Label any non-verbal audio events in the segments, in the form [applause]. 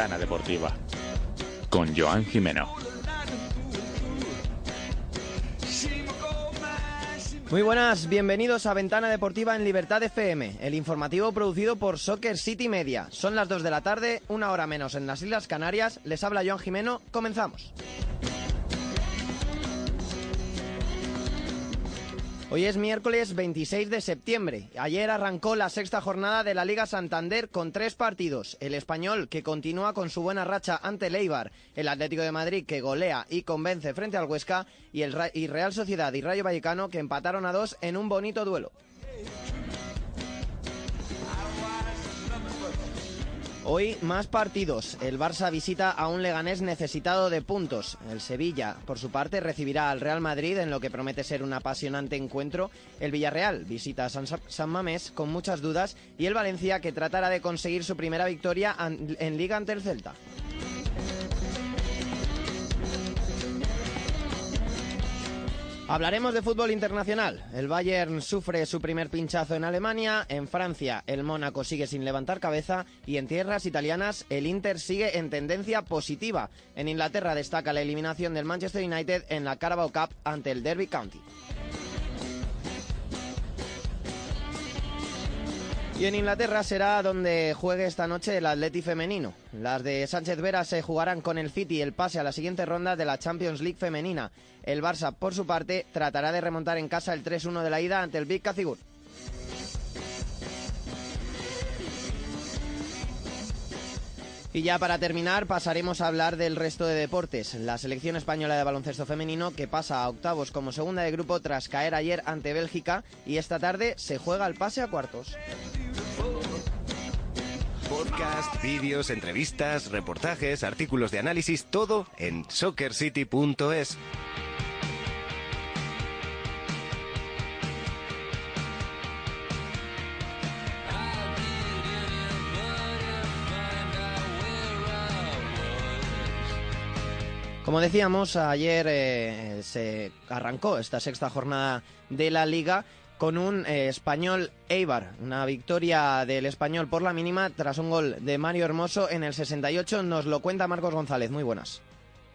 Ventana Deportiva con Joan Jimeno. Muy buenas, bienvenidos a Ventana Deportiva en Libertad FM, el informativo producido por Soccer City Media. Son las 2 de la tarde, una hora menos en las Islas Canarias. Les habla Joan Jimeno, comenzamos. Hoy es miércoles 26 de septiembre. Ayer arrancó la sexta jornada de la Liga Santander con tres partidos. El español, que continúa con su buena racha ante el Eibar, el Atlético de Madrid, que golea y convence frente al Huesca, y el Real Sociedad y Rayo Vallecano, que empataron a dos en un bonito duelo. Hoy más partidos. El Barça visita a un Leganés necesitado de puntos. El Sevilla, por su parte, recibirá al Real Madrid en lo que promete ser un apasionante encuentro. El Villarreal visita a San, San Mamés con muchas dudas y el Valencia que tratará de conseguir su primera victoria en Liga ante el Celta. Hablaremos de fútbol internacional. El Bayern sufre su primer pinchazo en Alemania, en Francia el Mónaco sigue sin levantar cabeza y en tierras italianas el Inter sigue en tendencia positiva. En Inglaterra destaca la eliminación del Manchester United en la Carabao Cup ante el Derby County. Y en Inglaterra será donde juegue esta noche el Atleti femenino. Las de Sánchez Vera se jugarán con el City el pase a la siguiente ronda de la Champions League femenina. El Barça, por su parte, tratará de remontar en casa el 3-1 de la ida ante el Big Cacigur. Y ya para terminar pasaremos a hablar del resto de deportes. La selección española de baloncesto femenino que pasa a octavos como segunda de grupo tras caer ayer ante Bélgica y esta tarde se juega el pase a cuartos. Podcast, vídeos, entrevistas, reportajes, artículos de análisis, todo en soccercity.es. Como decíamos, ayer eh, se arrancó esta sexta jornada de la liga con un eh, español Eibar, una victoria del español por la mínima tras un gol de Mario Hermoso en el 68. Nos lo cuenta Marcos González. Muy buenas.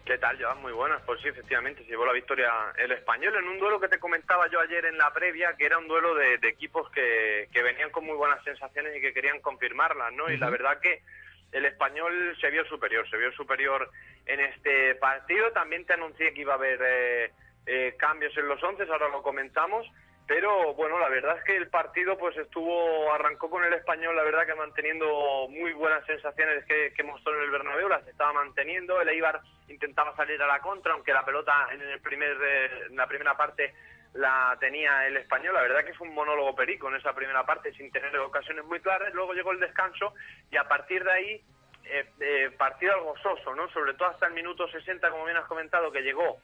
¿Qué tal, Joan? Muy buenas. Pues sí, efectivamente, se llevó la victoria el español en un duelo que te comentaba yo ayer en la previa, que era un duelo de, equipos que, venían con muy buenas sensaciones y que querían confirmarlas, ¿no? Y la verdad que el español se vio superior, se vio superior en este partido. También te anuncié que iba a haber eh, eh, cambios en los once, ahora lo comentamos. Pero bueno, la verdad es que el partido pues estuvo, arrancó con el español, la verdad que manteniendo muy buenas sensaciones que, mostró en el Bernabéu, las estaba manteniendo. El Eibar intentaba salir a la contra, aunque la pelota en, el primer, eh, en la primera parte la tenía el español. La verdad que es un monólogo perico en esa primera parte, sin tener ocasiones muy claras. Luego llegó el descanso y a partir de ahí eh, eh, partido algo soso, ¿no? Sobre todo hasta el minuto 60, como bien has comentado, que llegó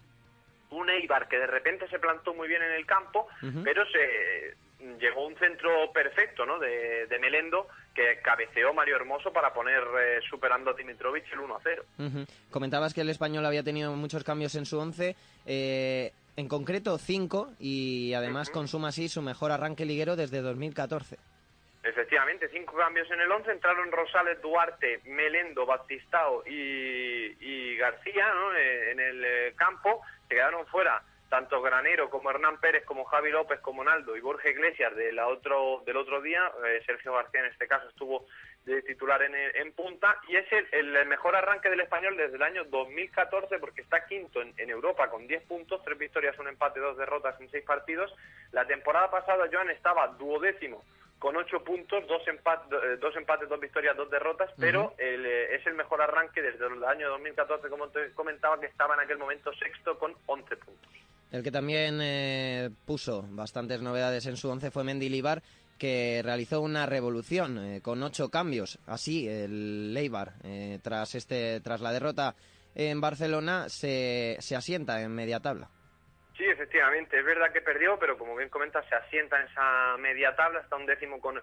un Eibar que de repente se plantó muy bien en el campo, pero se llegó un centro perfecto, ¿no? De, Melendo que cabeceó Mario Hermoso para poner eh, superando a Dimitrovic el 1 a 0. Comentabas que el español había tenido muchos cambios en su once. Eh, en concreto, cinco, y además consuma así su mejor arranque liguero desde 2014. Efectivamente, cinco cambios en el 11. Entraron Rosales, Duarte, Melendo, Batistao y, García ¿no? Eh, en el eh, campo. Se quedaron fuera tanto Granero como Hernán Pérez, como Javi López, como Naldo y Borja Iglesias de la otro, del otro día. Eh, Sergio García en este caso estuvo de titular en, en punta y es el, mejor arranque del español desde el año 2014 porque está quinto en, Europa con 10 puntos, tres victorias, un empate, dos derrotas en seis partidos. La temporada pasada Joan estaba duodécimo con ocho puntos, dos, eh, dos empates, dos victorias, dos derrotas, pero eh, es el mejor arranque desde el año 2014, como te comentaba, que estaba en aquel momento sexto con 11 puntos. El que también eh, puso bastantes novedades en su once fue Mendilibar, que realizó una revolución con ocho cambios. Así, el Leibar, tras, este, tras la derrota en Barcelona, se, se asienta en media tabla. Sí, efectivamente, es verdad que perdió, pero como bien comenta, se asienta en esa media tabla, está un décimo con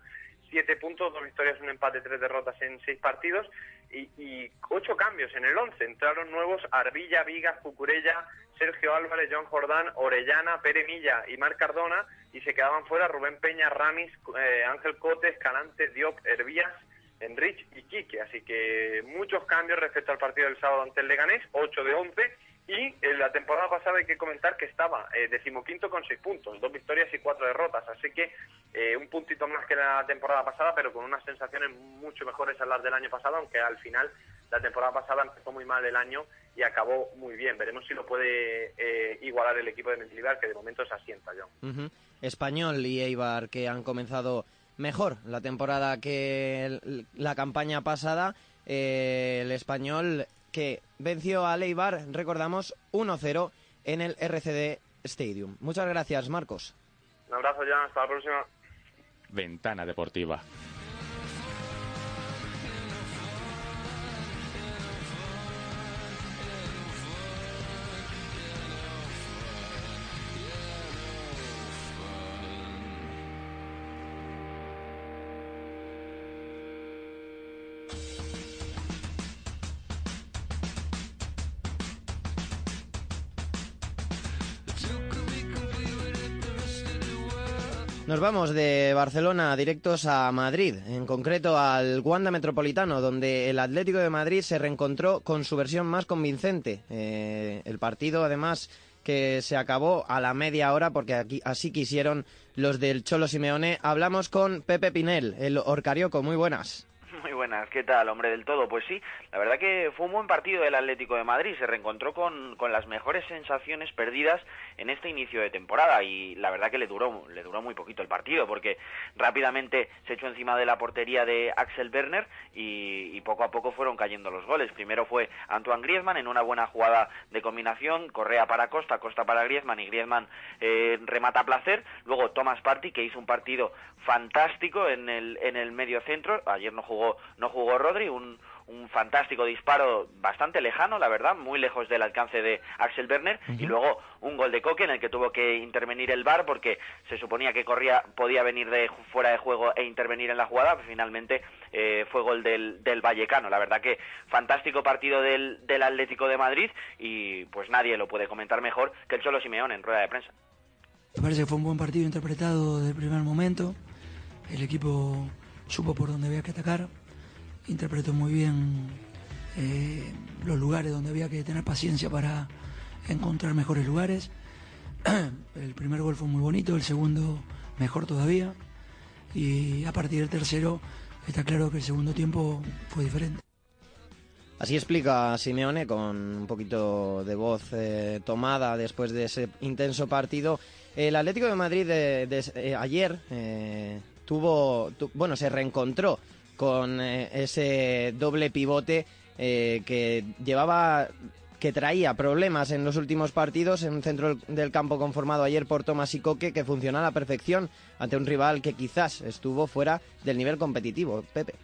siete puntos, dos victorias, un empate, tres derrotas en seis partidos y, ocho cambios en el once. Entraron nuevos Arbilla, Vigas, Cucurella, Sergio Álvarez, John Jordán, Orellana, Pere Milla y Marc Cardona y se quedaban fuera Rubén Peña, Ramis, eh, Ángel Cotes, Escalante, Diop, Hervías, Enrich y Quique. Así que muchos cambios respecto al partido del sábado ante el Leganés, 8 de 11. Y en la temporada pasada hay que comentar que estaba eh, decimoquinto con seis puntos, dos victorias y cuatro derrotas. Así que eh, un puntito más que la temporada pasada, pero con unas sensaciones mucho mejores a las del año pasado, aunque al final la temporada pasada empezó muy mal el año y acabó muy bien. Veremos si lo puede eh, igualar el equipo de Mendilibar, que de momento se asienta, John. Español y Eibar que han comenzado mejor la temporada que la campaña pasada. el español que venció a Leibar, recordamos, 1-0 en el RCD Stadium. Muchas gracias, Marcos. Un abrazo, ya. Hasta la próxima. Ventana Deportiva. Nos vamos de Barcelona directos a Madrid, en concreto al Wanda Metropolitano, donde el Atlético de Madrid se reencontró con su versión más convincente. Eh, el partido, además, que se acabó a la media hora, porque aquí, así quisieron los del Cholo Simeone. Hablamos con Pepe Pinel, el Orcarioco. Muy buenas. Buenas, ¿qué tal, hombre del todo? Pues sí, la verdad que fue un buen partido del Atlético de Madrid, se reencontró con, con, las mejores sensaciones perdidas en este inicio de temporada y la verdad que le duró, le duró muy poquito el partido porque rápidamente se echó encima de la portería de Axel Werner y, y poco a poco fueron cayendo los goles. Primero fue Antoine Griezmann en una buena jugada de combinación, Correa para Costa, Costa para Griezmann y Griezmann eh, remata a placer, luego Thomas Party que hizo un partido fantástico en el, en el medio centro, ayer no jugó no jugó Rodri, un, un fantástico disparo bastante lejano, la verdad, muy lejos del alcance de Axel Werner, y luego un gol de Coque en el que tuvo que intervenir el VAR porque se suponía que corría, podía venir de fuera de juego e intervenir en la jugada, finalmente eh, fue gol del, del Vallecano. La verdad que fantástico partido del, del Atlético de Madrid y pues nadie lo puede comentar mejor que el Cholo Simeón en rueda de prensa. Me parece que fue un buen partido interpretado desde el primer momento. El equipo supo por dónde había que atacar interpretó muy bien eh, los lugares donde había que tener paciencia para encontrar mejores lugares. [clears throat] El primer gol fue muy bonito, el segundo mejor todavía. Y a partir del tercero está claro que el segundo tiempo fue diferente. Así explica Simeone con un poquito de voz eh, tomada después de ese intenso partido. El Atlético de Madrid de, de, eh, ayer eh, tuvo, tu, bueno, se reencontró con eh, ese doble pivote eh, que llevaba que traía problemas en los últimos partidos en un centro del campo conformado ayer por Tomás y Coque que funcionó a la perfección ante un rival que quizás estuvo fuera del nivel competitivo. Pepe.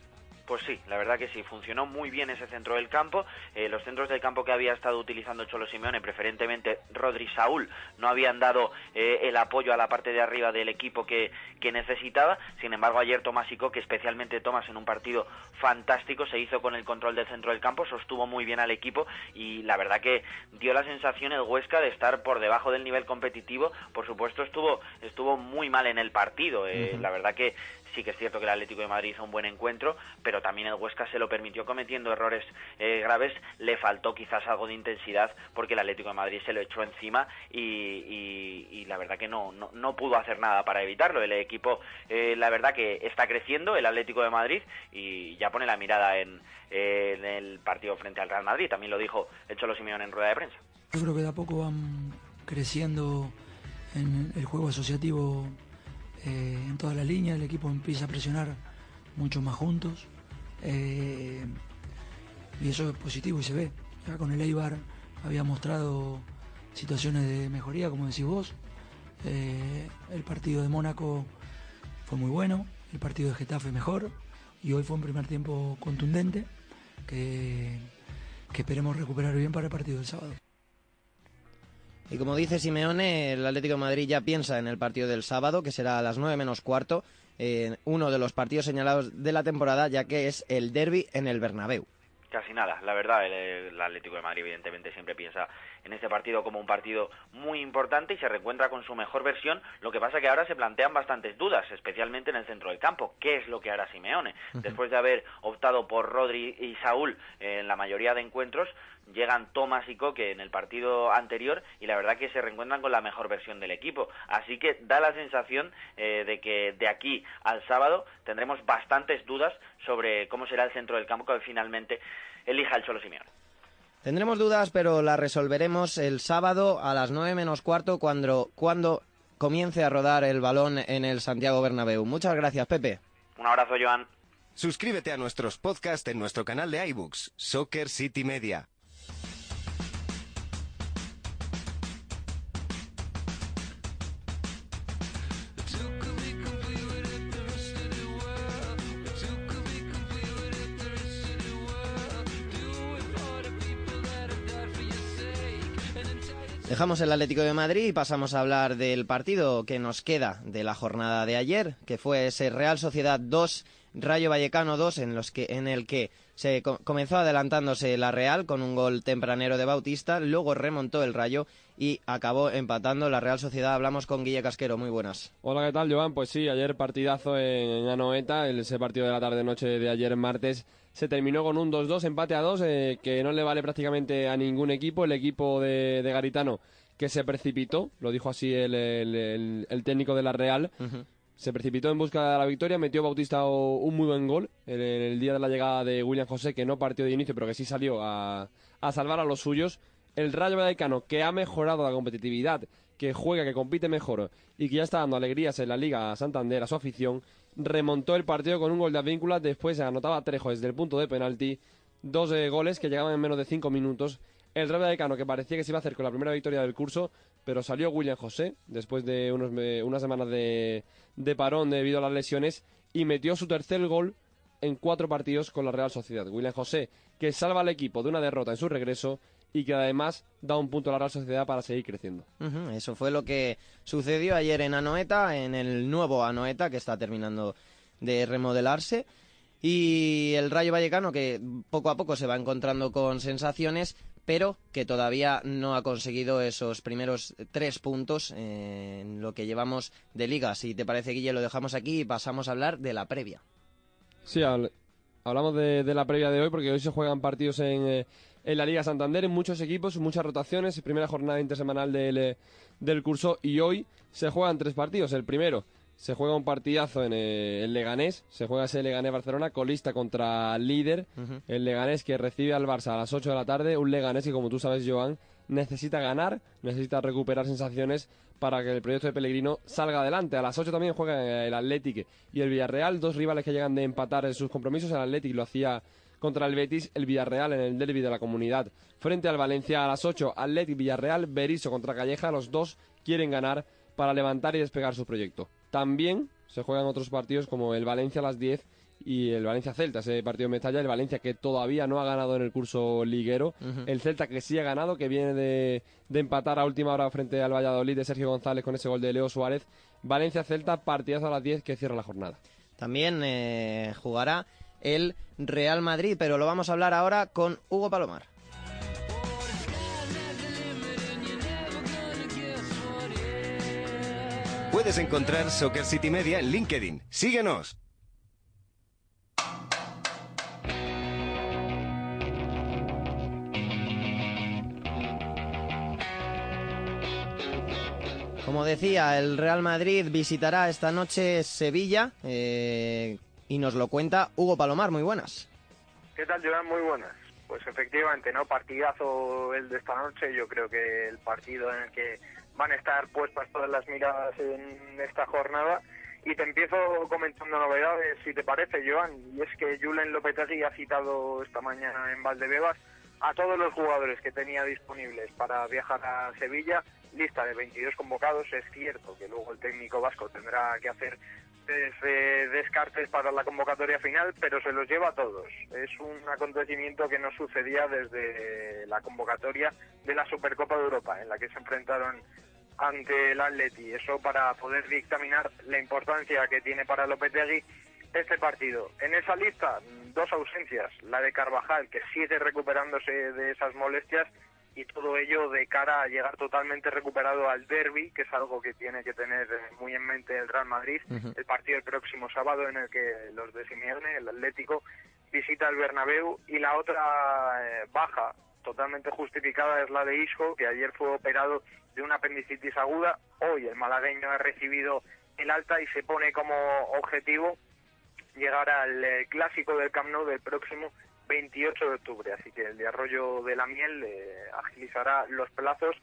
Pues sí, la verdad que sí, funcionó muy bien ese centro del campo. Eh, los centros del campo que había estado utilizando Cholo Simeone, preferentemente Rodri Saúl, no habían dado eh, el apoyo a la parte de arriba del equipo que, que necesitaba. Sin embargo, ayer Tomás y que especialmente Tomás, en un partido fantástico, se hizo con el control del centro del campo, sostuvo muy bien al equipo y la verdad que dio la sensación el Huesca de estar por debajo del nivel competitivo. Por supuesto, estuvo, estuvo muy mal en el partido. Eh, uh -huh. La verdad que sí que es cierto que el Atlético de Madrid hizo un buen encuentro, pero también el Huesca se lo permitió cometiendo errores eh, graves. Le faltó quizás algo de intensidad porque el Atlético de Madrid se lo echó encima y, la verdad que no, no, pudo hacer nada para evitarlo. El equipo, eh, la verdad que está creciendo, el Atlético de Madrid, y ya pone la mirada en, en el partido frente al Real Madrid. También lo dijo el Cholo Simeone en rueda de prensa. Yo creo que de a poco van creciendo en el juego asociativo eh, en toda la línea, el equipo empieza a presionar mucho más juntos eh, y eso es positivo y se ve. Ya con el Eibar había mostrado situaciones de mejoría, como decís vos. Eh, el partido de Mónaco fue muy bueno, el partido de Getafe mejor y hoy fue un primer tiempo contundente que, que esperemos recuperar bien para el partido del sábado. Y como dice Simeone, el Atlético de Madrid ya piensa en el partido del sábado, que será a las 9 menos cuarto, eh, uno de los partidos señalados de la temporada, ya que es el derby en el Bernabéu. Casi nada, la verdad, el, Atlético de Madrid evidentemente siempre piensa en este partido como un partido muy importante y se reencuentra con su mejor versión, lo que pasa que ahora se plantean bastantes dudas, especialmente en el centro del campo, ¿qué es lo que hará Simeone? Después de haber optado por Rodri y Saúl en la mayoría de encuentros, llegan Tomás y Coque en el partido anterior y la verdad que se reencuentran con la mejor versión del equipo. Así que da la sensación eh, de que de aquí al sábado tendremos bastantes dudas sobre cómo será el centro del campo que finalmente elija el Cholo Simeone. Tendremos dudas, pero las resolveremos el sábado a las nueve menos cuarto cuando, cuando comience a rodar el balón en el Santiago Bernabéu. Muchas gracias, Pepe. Un abrazo, Joan. Suscríbete a nuestros podcasts en nuestro canal de iBooks, Soccer City Media. Dejamos el Atlético de Madrid y pasamos a hablar del partido que nos queda de la jornada de ayer, que fue ese Real Sociedad 2, Rayo Vallecano 2, en, los que, en el que se comenzó adelantándose la Real con un gol tempranero de Bautista, luego remontó el Rayo y acabó empatando la Real Sociedad. Hablamos con Guille Casquero, muy buenas. Hola, ¿qué tal, Joan? Pues sí, ayer partidazo en Anoeta, ese partido de la tarde-noche de ayer martes se terminó con un 2-2, empate a 2, eh, que no le vale prácticamente a ningún equipo. El equipo de, Garitano que se precipitó, lo dijo así el, técnico de la Real, se precipitó en busca de la victoria, metió Bautista un muy buen gol en el, día de la llegada de William José, que no partió de inicio, pero que sí salió a, salvar a los suyos. El Rayo Vallecano, que ha mejorado la competitividad, que juega, que compite mejor y que ya está dando alegrías en la Liga Santander a su afición, remontó el partido con un gol de Advíncula, después se anotaba Trejo desde el punto de penalti, dos eh, goles que llegaban en menos de cinco minutos. El Real Vallecano que parecía que se iba a hacer con la primera victoria del curso, pero salió William José después de unos, unas semanas de, de parón debido a las lesiones y metió su tercer gol en cuatro partidos con la Real Sociedad. William José que salva al equipo de una derrota en su regreso y que además da un punto a la Real Sociedad para seguir creciendo. eso fue lo que sucedió ayer en Anoeta, en el nuevo Anoeta que está terminando de remodelarse. Y el Rayo Vallecano que poco a poco se va encontrando con sensaciones, pero que todavía no ha conseguido esos primeros tres puntos en lo que llevamos de liga. Si te parece, Guille, lo dejamos aquí y pasamos a hablar de la previa. Sí, hablamos de, la previa de hoy porque hoy se juegan partidos en, eh, en la Liga Santander, en muchos equipos, muchas rotaciones, primera jornada intersemanal del, eh, del curso y hoy se juegan tres partidos. El primero se juega un partidazo en eh, el Leganés, se juega ese Leganés-Barcelona, colista contra líder, el Leganés que recibe al Barça a las 8 de la tarde, un Leganés que como tú sabes, Joan, necesita ganar, necesita recuperar sensaciones para que el proyecto de Pellegrino salga adelante. A las 8 también juega el Atlético y el Villarreal, dos rivales que llegan de empatar en sus compromisos. El Atlético lo hacía contra el Betis, el Villarreal en el derby de la comunidad. Frente al Valencia a las 8, Atlético Villarreal, Berisso contra Calleja, los dos quieren ganar para levantar y despegar su proyecto. También se juegan otros partidos como el Valencia a las 10 y el Valencia Celta, ese partido de Mestalla, el Valencia que todavía no ha ganado en el curso liguero, el Celta que sí ha ganado, que viene de, empatar a última hora frente al Valladolid de Sergio González con ese gol de Leo Suárez. Valencia Celta, partidazo a las 10 que cierra la jornada. También eh, jugará el Real Madrid, pero lo vamos a hablar ahora con Hugo Palomar. Puedes encontrar Soccer City Media en LinkedIn. Síguenos. Como decía, el Real Madrid visitará esta noche Sevilla. Eh, y nos lo cuenta Hugo Palomar. Muy buenas. ¿Qué tal, Joan? Muy buenas. Pues efectivamente, ¿no? Partidazo el de esta noche. Yo creo que el partido en el que van a estar puestas todas las miradas en esta jornada. Y te empiezo comentando novedades, si te parece, Joan. Y es que Julen Lopetegui ha citado esta mañana en Valdebebas a todos los jugadores que tenía disponibles para viajar a Sevilla. Lista de 22 convocados. Es cierto que luego el técnico vasco tendrá que hacer eh, descartes para la convocatoria final, pero se los lleva a todos. Es un acontecimiento que no sucedía desde la convocatoria de la Supercopa de Europa, en la que se enfrentaron ante el Atleti. Eso para poder dictaminar la importancia que tiene para Lopetegui este partido. En esa lista, dos ausencias, la de Carvajal, que sigue recuperándose de esas molestias, y todo ello de cara a llegar totalmente recuperado al derby, que es algo que tiene que tener muy en mente el Real Madrid, el partido el próximo sábado en el que los de Simeone, el Atlético, visita el Bernabéu y la otra eh, baja totalmente justificada es la de Isco, que ayer fue operado de una apendicitis aguda, hoy el malagueño ha recibido el alta y se pone como objetivo llegar al eh, clásico del Camp Nou del próximo 28 de octubre, así que el de Arroyo de la Miel eh, agilizará los plazos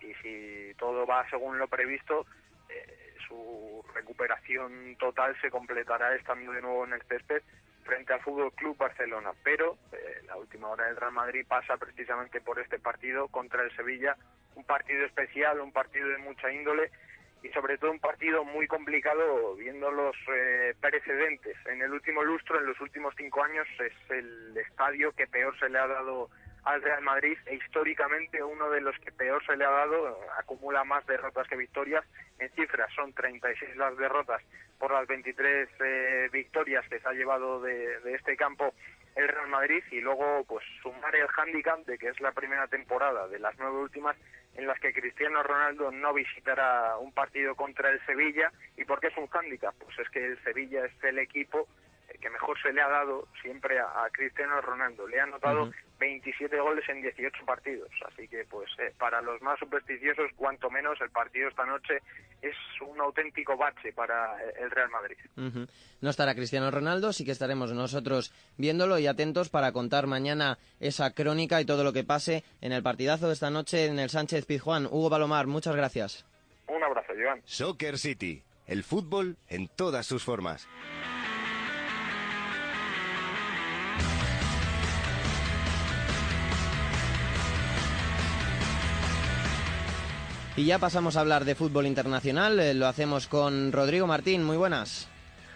y si todo va según lo previsto, eh, su recuperación total se completará estando de nuevo en el césped frente al Fútbol Club Barcelona. Pero eh, la última hora del Real Madrid pasa precisamente por este partido contra el Sevilla, un partido especial, un partido de mucha índole y sobre todo un partido muy complicado viendo los eh, precedentes. En el último lustro, en los últimos cinco años, es el estadio que peor se le ha dado al Real Madrid e históricamente uno de los que peor se le ha dado, acumula más derrotas que victorias. En cifras son 36 las derrotas por las 23 eh, victorias que se ha llevado de, de este campo el Real Madrid. Y luego pues sumar el hándicap de que es la primera temporada de las nueve últimas en las que Cristiano Ronaldo no visitará un partido contra el Sevilla. Y por qué es un hándicap pues es que el Sevilla es el equipo que mejor se le ha dado siempre a, a Cristiano Ronaldo le ha anotado 27 goles en 18 partidos así que pues eh, para los más supersticiosos cuanto menos el partido esta noche es un auténtico bache para el Real Madrid. No estará Cristiano Ronaldo, sí que estaremos nosotros viéndolo y atentos para contar mañana esa crónica y todo lo que pase en el partidazo de esta noche en el Sánchez Pizjuán. Hugo Palomar, muchas gracias. un abrazo Joan Soccer City, el fútbol en todas sus formas. Y ya pasamos a hablar de fútbol internacional, eh, lo hacemos con Rodrigo Martín, muy buenas.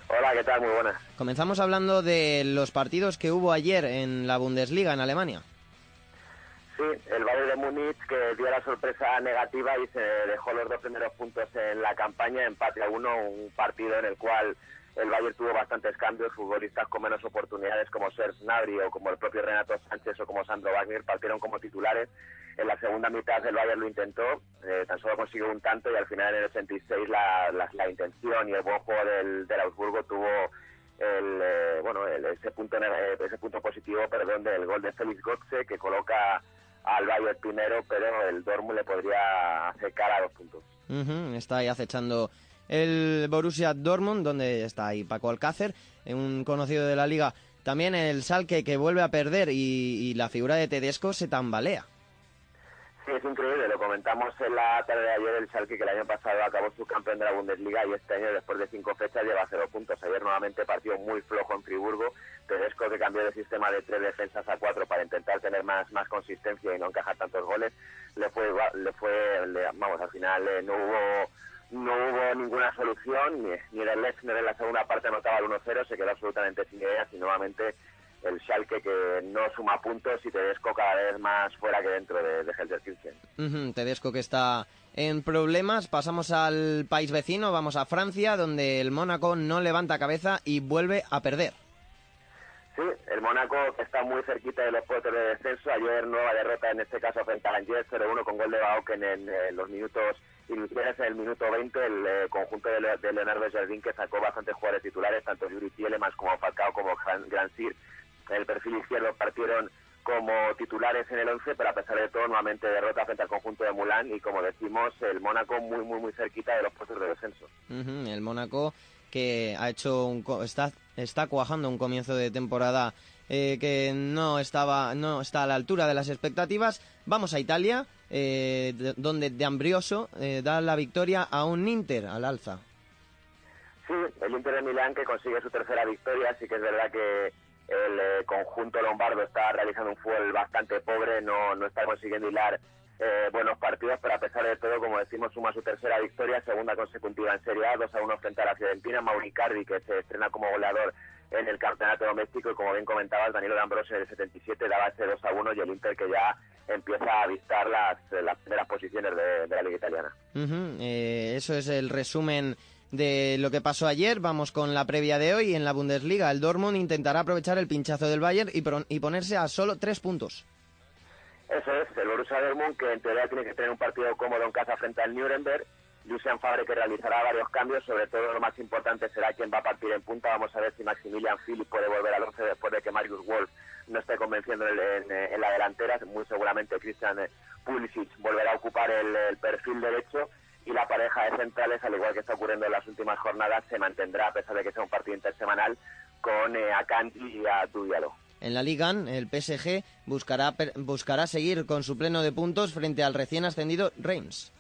Hola, ¿qué tal? Muy buenas. Comenzamos hablando de los partidos que hubo ayer en la Bundesliga en Alemania. Sí, el Bayern de Múnich que dio la sorpresa negativa y se dejó los dos primeros puntos en la campaña, empate a uno, un partido en el cual el Bayern tuvo bastantes cambios, futbolistas con menos oportunidades como Serge Gnabry o como el propio Renato Sánchez o como Sandro Wagner partieron como titulares. En la segunda mitad el Bayern lo intentó, eh, tan solo consiguió un tanto y al final en el 86 la, la, la intención y el buen juego del, del Augsburgo tuvo el, eh, bueno, el- ese punto eh, ese punto positivo, perdón, del gol de Félix Götze que coloca al Bayern primero, pero el Dortmund le podría acercar a dos puntos. Ujú, Está ahí acechando el Borussia Dortmund, donde está ahí Paco Alcácer, un conocido de la liga. También el Salque que vuelve a perder y, y la figura de Tedesco se tambalea. Es increíble, lo comentamos en la tarde de ayer, el Schalke que el año pasado acabó su campeón de la Bundesliga y este año después de cinco fechas lleva cero puntos. Ayer nuevamente partido muy flojo en Friburgo, Tedesco que cambió de sistema de tres defensas a cuatro para intentar tener más, más consistencia y no encajar tantos goles, le fue, le fue le- vamos, al final eh, no hubo no hubo ninguna solución, ni, ni el Lechner en la segunda parte anotaba el 1-0, se quedó absolutamente sin ideas y nuevamente el Schalke que no suma puntos y Tedesco cada vez más fuera que dentro de, de Gelsenkirchen. Ujú, Tedesco que está en problemas. Pasamos al país vecino, vamos a Francia, donde el Mónaco no levanta cabeza y vuelve a perder. Sí, el Mónaco que está muy cerquita de los puestos de descenso. Ayer nueva derrota, en este caso frente al Angers, 0-1 con gol de Bauken en eh, los minutos iniciales, en el minuto 20. El eh, conjunto de, de Leonardo Jardín que sacó bastantes jugadores titulares, tanto Yuri Tielemans como Falcao como Gran, Gran Sir. El perfil izquierdo partieron como titulares en el 11, pero a pesar de todo, nuevamente derrota frente al conjunto de Mulán y como decimos, el Mónaco muy, muy, muy cerquita de los puestos de descenso. El Mónaco que ha hecho un co- está está cuajando un comienzo de temporada eh, que no estaba no está a la altura de las expectativas. Vamos a Italia, eh, de- donde De Ambrioso eh, da la victoria a un Inter al alza. Sí, el Inter de Milán que consigue su tercera victoria, sí que es verdad que el eh, conjunto lombardo está realizando un fútbol bastante pobre, no, no está consiguiendo hilar eh, buenos partidos, pero a pesar de todo, como decimos, suma su tercera victoria, segunda consecutiva en Serie A, 2 a 1 frente a la Fiorentina, Mauricardi que se estrena como goleador en el campeonato doméstico y como bien comentabas, Danilo D'Ambrosio en el 77 daba ese 2 a 1 y el Inter que ya empieza a avistar las, las primeras posiciones de, la liga italiana. Eh, eso es el resumen de lo que pasó ayer, vamos con la previa de hoy. En la Bundesliga, el Dortmund intentará aprovechar el pinchazo del Bayern y, y ponerse a solo tres puntos. Eso es, el Borussia Dortmund que en teoría tiene que tener un partido cómodo en casa frente al Nuremberg. Lucien Fabre que realizará varios cambios, sobre todo lo más importante será quién va a partir en punta. Vamos a ver si Maximilian Philip puede volver al 11 después de que Marius Wolf no esté convenciendo en, la delantera. Muy seguramente Christian Pulisic volverá a ocupar el, perfil derecho y la pareja de centrales, al igual que está ocurriendo en las últimas jornadas, se mantendrá a pesar de que sea un partido intersemanal con eh, y a En la Liga, el PSG buscará, buscará seguir con su pleno de puntos frente al recién ascendido Reims.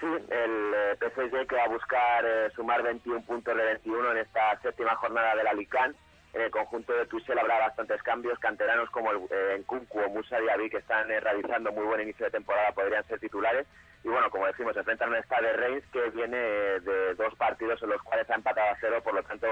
Sí, el eh, PSG que va a buscar eh, sumar 21 puntos de 21 en esta séptima jornada de la Liga en el conjunto de Tuchel habrá bastantes cambios. Canteranos como el, eh, Nkunku o Musa Diaby, que están eh, realizando muy buen inicio de temporada, podrían ser titulares. Y bueno, como decimos, enfrentan a esta de Reims que viene eh, de dos partidos en los cuales ha empatado a cero, por lo tanto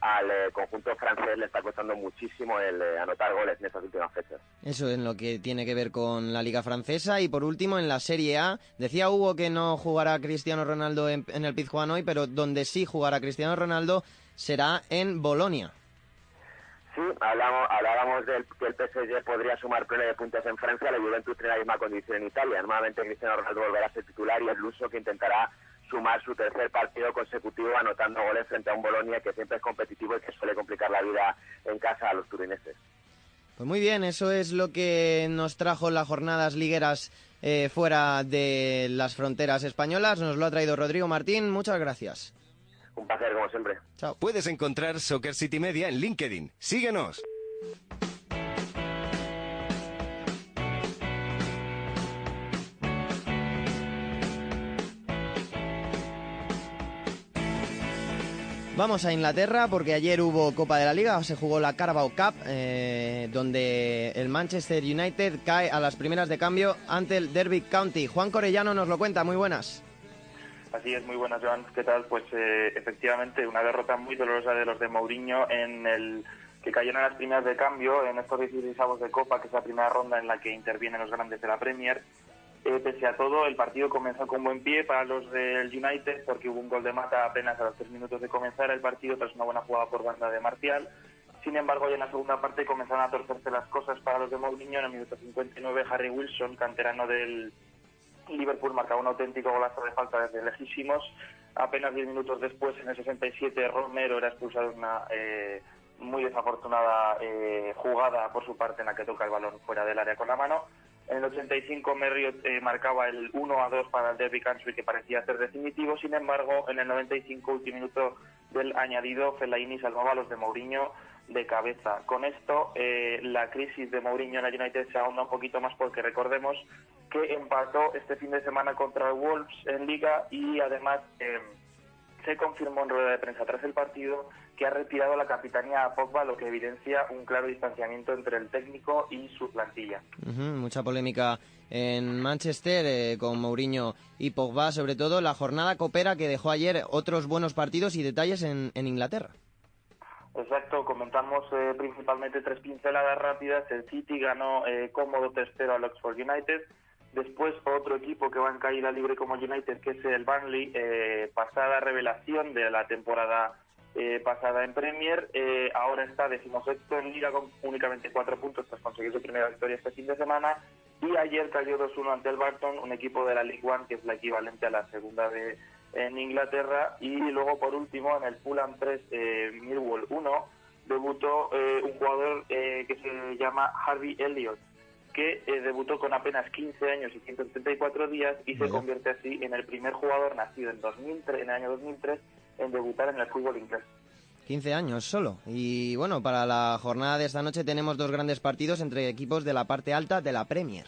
al eh, conjunto francés le está costando muchísimo el anotar goles en estas últimas fechas. Eso es lo que tiene que ver con la liga francesa. Y por último, en la Serie A, decía Hugo que no jugará Cristiano Ronaldo en, en el Pizjuán hoy, pero donde sí jugará Cristiano Ronaldo será en Bolonia. Sí, hablamos, hablábamos del que el PSG podría sumar pleno de puntos en Francia, la Juventus tiene la misma condición en Italia. Nuevamente Cristiano Ronaldo volverá a ser titular y el Luso que intentará sumar su tercer partido consecutivo anotando goles frente a un Bolonia que siempre es competitivo y que suele complicar la vida en casa a los turineses. Pues muy bien, eso es lo que nos trajo las jornadas ligueras eh, fuera de las fronteras españolas. Nos lo ha traído Rodrigo Martín. Muchas gracias. Un placer, como siempre. Chao. Puedes encontrar Soccer City Media en LinkedIn. Síguenos. Vamos a Inglaterra porque ayer hubo Copa de la Liga, se jugó la Carabao Cup, eh, donde el Manchester United cae a las primeras de cambio ante el Derby County. Juan Corellano nos lo cuenta, muy buenas. Así es, muy buenas, Joan. ¿Qué tal? Pues eh, efectivamente, una derrota muy dolorosa de los de Mourinho en el que cayeron en las primeras de cambio en estos 16 de Copa, que es la primera ronda en la que intervienen los grandes de la Premier. Eh, pese a todo, el partido comenzó con buen pie para los del United porque hubo un gol de mata apenas a los tres minutos de comenzar el partido tras una buena jugada por banda de Marcial. Sin embargo, en la segunda parte comenzaron a torcerse las cosas para los de Mourinho. En el minuto 59, Harry Wilson, canterano del Liverpool marcaba un auténtico golazo de falta desde lejísimos. Apenas 10 minutos después, en el 67, Romero era expulsado en una eh, muy desafortunada eh, jugada por su parte en la que toca el balón fuera del área con la mano. En el 85 Merriot eh, marcaba el 1 a 2 para el Derby County que parecía ser definitivo. Sin embargo, en el 95 último minuto del añadido, Fellaini salvaba a los de Mourinho de cabeza. Con esto, la crisis de Mourinho en la United se ahonda un poquito más porque recordemos que empató este fin de semana contra el Wolves en Liga y además em, se confirmó en rueda de prensa tras el partido que ha retirado la capitanía a Pogba, lo que evidencia un claro distanciamiento entre el técnico y su plantilla. mucha polémica en Manchester eh, con Mourinho y Pogba, sobre todo la jornada coopera que dejó ayer otros buenos partidos y detalles en, Inglaterra. Exacto, comentamos eh, principalmente tres pinceladas rápidas. El City ganó eh, cómodo tercero al Oxford United, Después otro equipo que va en caída libre como United, que es el Burnley, eh, pasada revelación de la temporada eh, pasada en Premier, eh, ahora está decimosexto en Liga con únicamente cuatro puntos tras conseguir su primera victoria este fin de semana y ayer cayó 2-1 ante el Barton, un equipo de la League One que es la equivalente a la segunda de en Inglaterra y luego por último en el Fulham 3 eh, Millwall 1 debutó un jugador que se llama Harvey Elliott que eh, debutó con apenas 15 años y 174 días y se convierte así en el primer jugador nacido en, 2003, en el año 2003 en debutar en el fútbol inglés. 15 años solo. Y bueno, para la jornada de esta noche tenemos dos grandes partidos entre equipos de la parte alta de la Premier.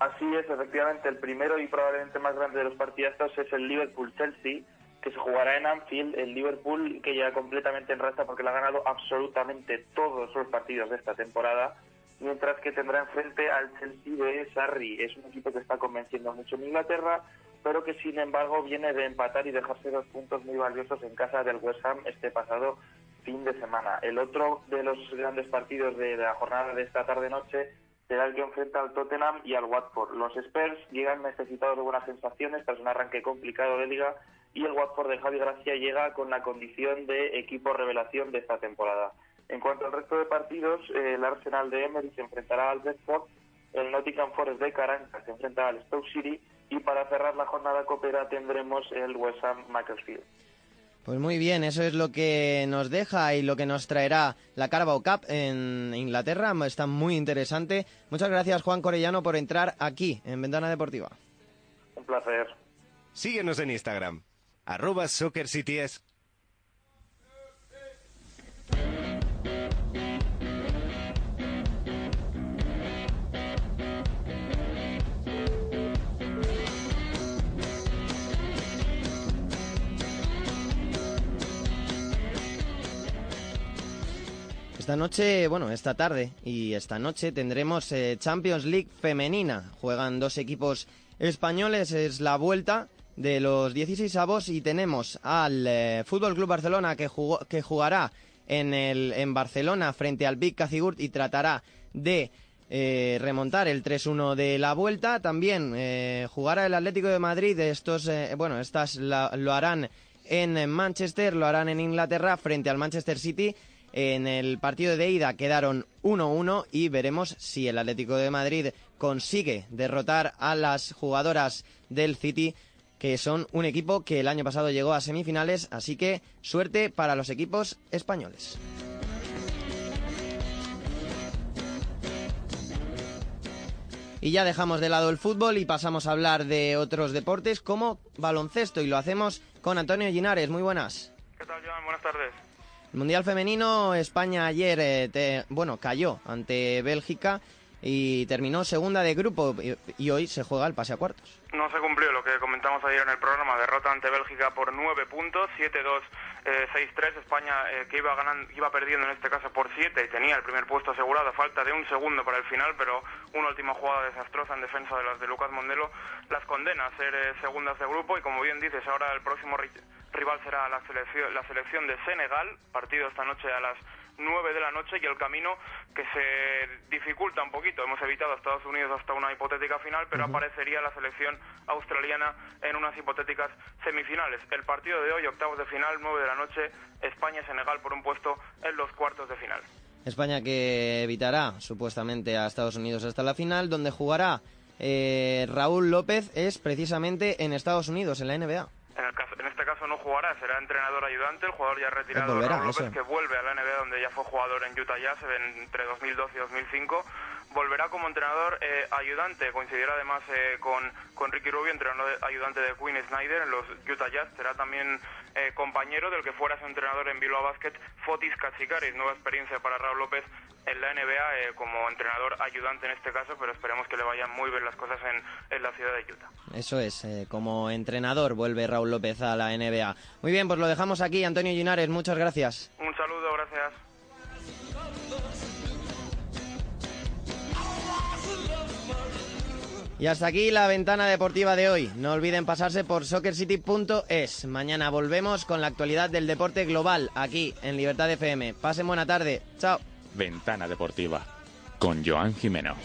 Así es, efectivamente, el primero y probablemente más grande de los partidazos es el Liverpool-Chelsea, que se jugará en Anfield. El Liverpool que ya completamente en raza porque le ha ganado absolutamente todos los partidos de esta temporada mientras que tendrá enfrente al Chelsea de Sarri. Es un equipo que está convenciendo mucho en Inglaterra, pero que sin embargo viene de empatar y dejarse dos puntos muy valiosos en casa del West Ham este pasado fin de semana. El otro de los grandes partidos de la jornada de esta tarde-noche será el que enfrenta al Tottenham y al Watford. Los Spurs llegan necesitados de buenas sensaciones tras un arranque complicado de liga y el Watford de Javi Gracia llega con la condición de equipo revelación de esta temporada. En cuanto al resto de partidos, eh, el Arsenal de Emery se enfrentará al Bedford, el Nottingham Forest de Caracas se enfrentará al Stoke City y para cerrar la jornada copera tendremos el West Ham Macclesfield. Pues muy bien, eso es lo que nos deja y lo que nos traerá la Carabao Cup en Inglaterra. Está muy interesante. Muchas gracias, Juan Corellano, por entrar aquí en Ventana Deportiva. Un placer. Síguenos en Instagram, arroba SoccerCities. Esta noche, bueno, esta tarde y esta noche tendremos eh, Champions League femenina. Juegan dos equipos españoles, es la vuelta de los 16 avos y tenemos al eh, Fútbol Club Barcelona que, jugó, que jugará en, el, en Barcelona frente al Big Cacigurt y tratará de eh, remontar el 3-1 de la vuelta. También jugará el Atlético de Madrid. Estos, eh, bueno, estas la- lo harán en Manchester, lo harán en Inglaterra frente al Manchester City. En el partido de ida quedaron 1-1 y veremos si el Atlético de Madrid consigue derrotar a las jugadoras del City, que son un equipo que el año pasado llegó a semifinales, así que suerte para los equipos españoles. Y ya dejamos de lado el fútbol y pasamos a hablar de otros deportes como baloncesto y lo hacemos con Antonio Ginares. Muy buenas. ¿Qué tal, Joan? Buenas tardes. El Mundial Femenino, España ayer, eh, te- bueno, cayó ante Bélgica y terminó segunda de grupo y, y hoy se juega el pase a cuartos. No se cumplió lo que comentamos ayer en el programa, derrota ante Bélgica por 9 puntos, 7-2, eh, 6-3, España eh, que iba ganando, iba perdiendo en este caso por 7 y tenía el primer puesto asegurado falta de un segundo para el final, pero una última jugada desastrosa en defensa de las de Lucas Mondelo las condena a ser eh, segundas de grupo y como bien dices, ahora el próximo rival será la selección, la selección de Senegal, partido esta noche a las 9 de la noche y el camino que se dificulta un poquito. Hemos evitado a Estados Unidos hasta una hipotética final, pero aparecería la selección australiana en unas hipotéticas semifinales. El partido de hoy, octavos de final, 9 de la noche, España-Senegal por un puesto en los cuartos de final. España que evitará supuestamente a Estados Unidos hasta la final, donde jugará eh, Raúl López es precisamente en Estados Unidos, en la NBA. En, el caso- en este caso no jugará, será entrenador ayudante, el jugador ya retirado, Raúl López, eso. que vuelve a la NBA donde ya fue jugador en Utah Jazz entre 2012 y 2005. Volverá como entrenador eh, ayudante, coincidirá además eh, con, con Ricky Rubio, entrenador ayudante de Quinn Snyder en los Utah Jazz. Será también eh, compañero del que fuera su entrenador en Bilbao Basket, Fotis Katsikaris. Nueva experiencia para Raúl López en la NBA eh, como entrenador ayudante en este caso, pero esperemos que le vayan muy bien las cosas en, en la ciudad de Utah. Eso es, eh, como entrenador vuelve Raúl López a la NBA. Muy bien, pues lo dejamos aquí. Antonio Ginares, muchas gracias. Un saludo, gracias. Y hasta aquí la ventana deportiva de hoy. No olviden pasarse por soccercity.es. Mañana volvemos con la actualidad del deporte global aquí en Libertad FM. Pasen buena tarde. Chao. Ventana Deportiva con Joan Jimeno.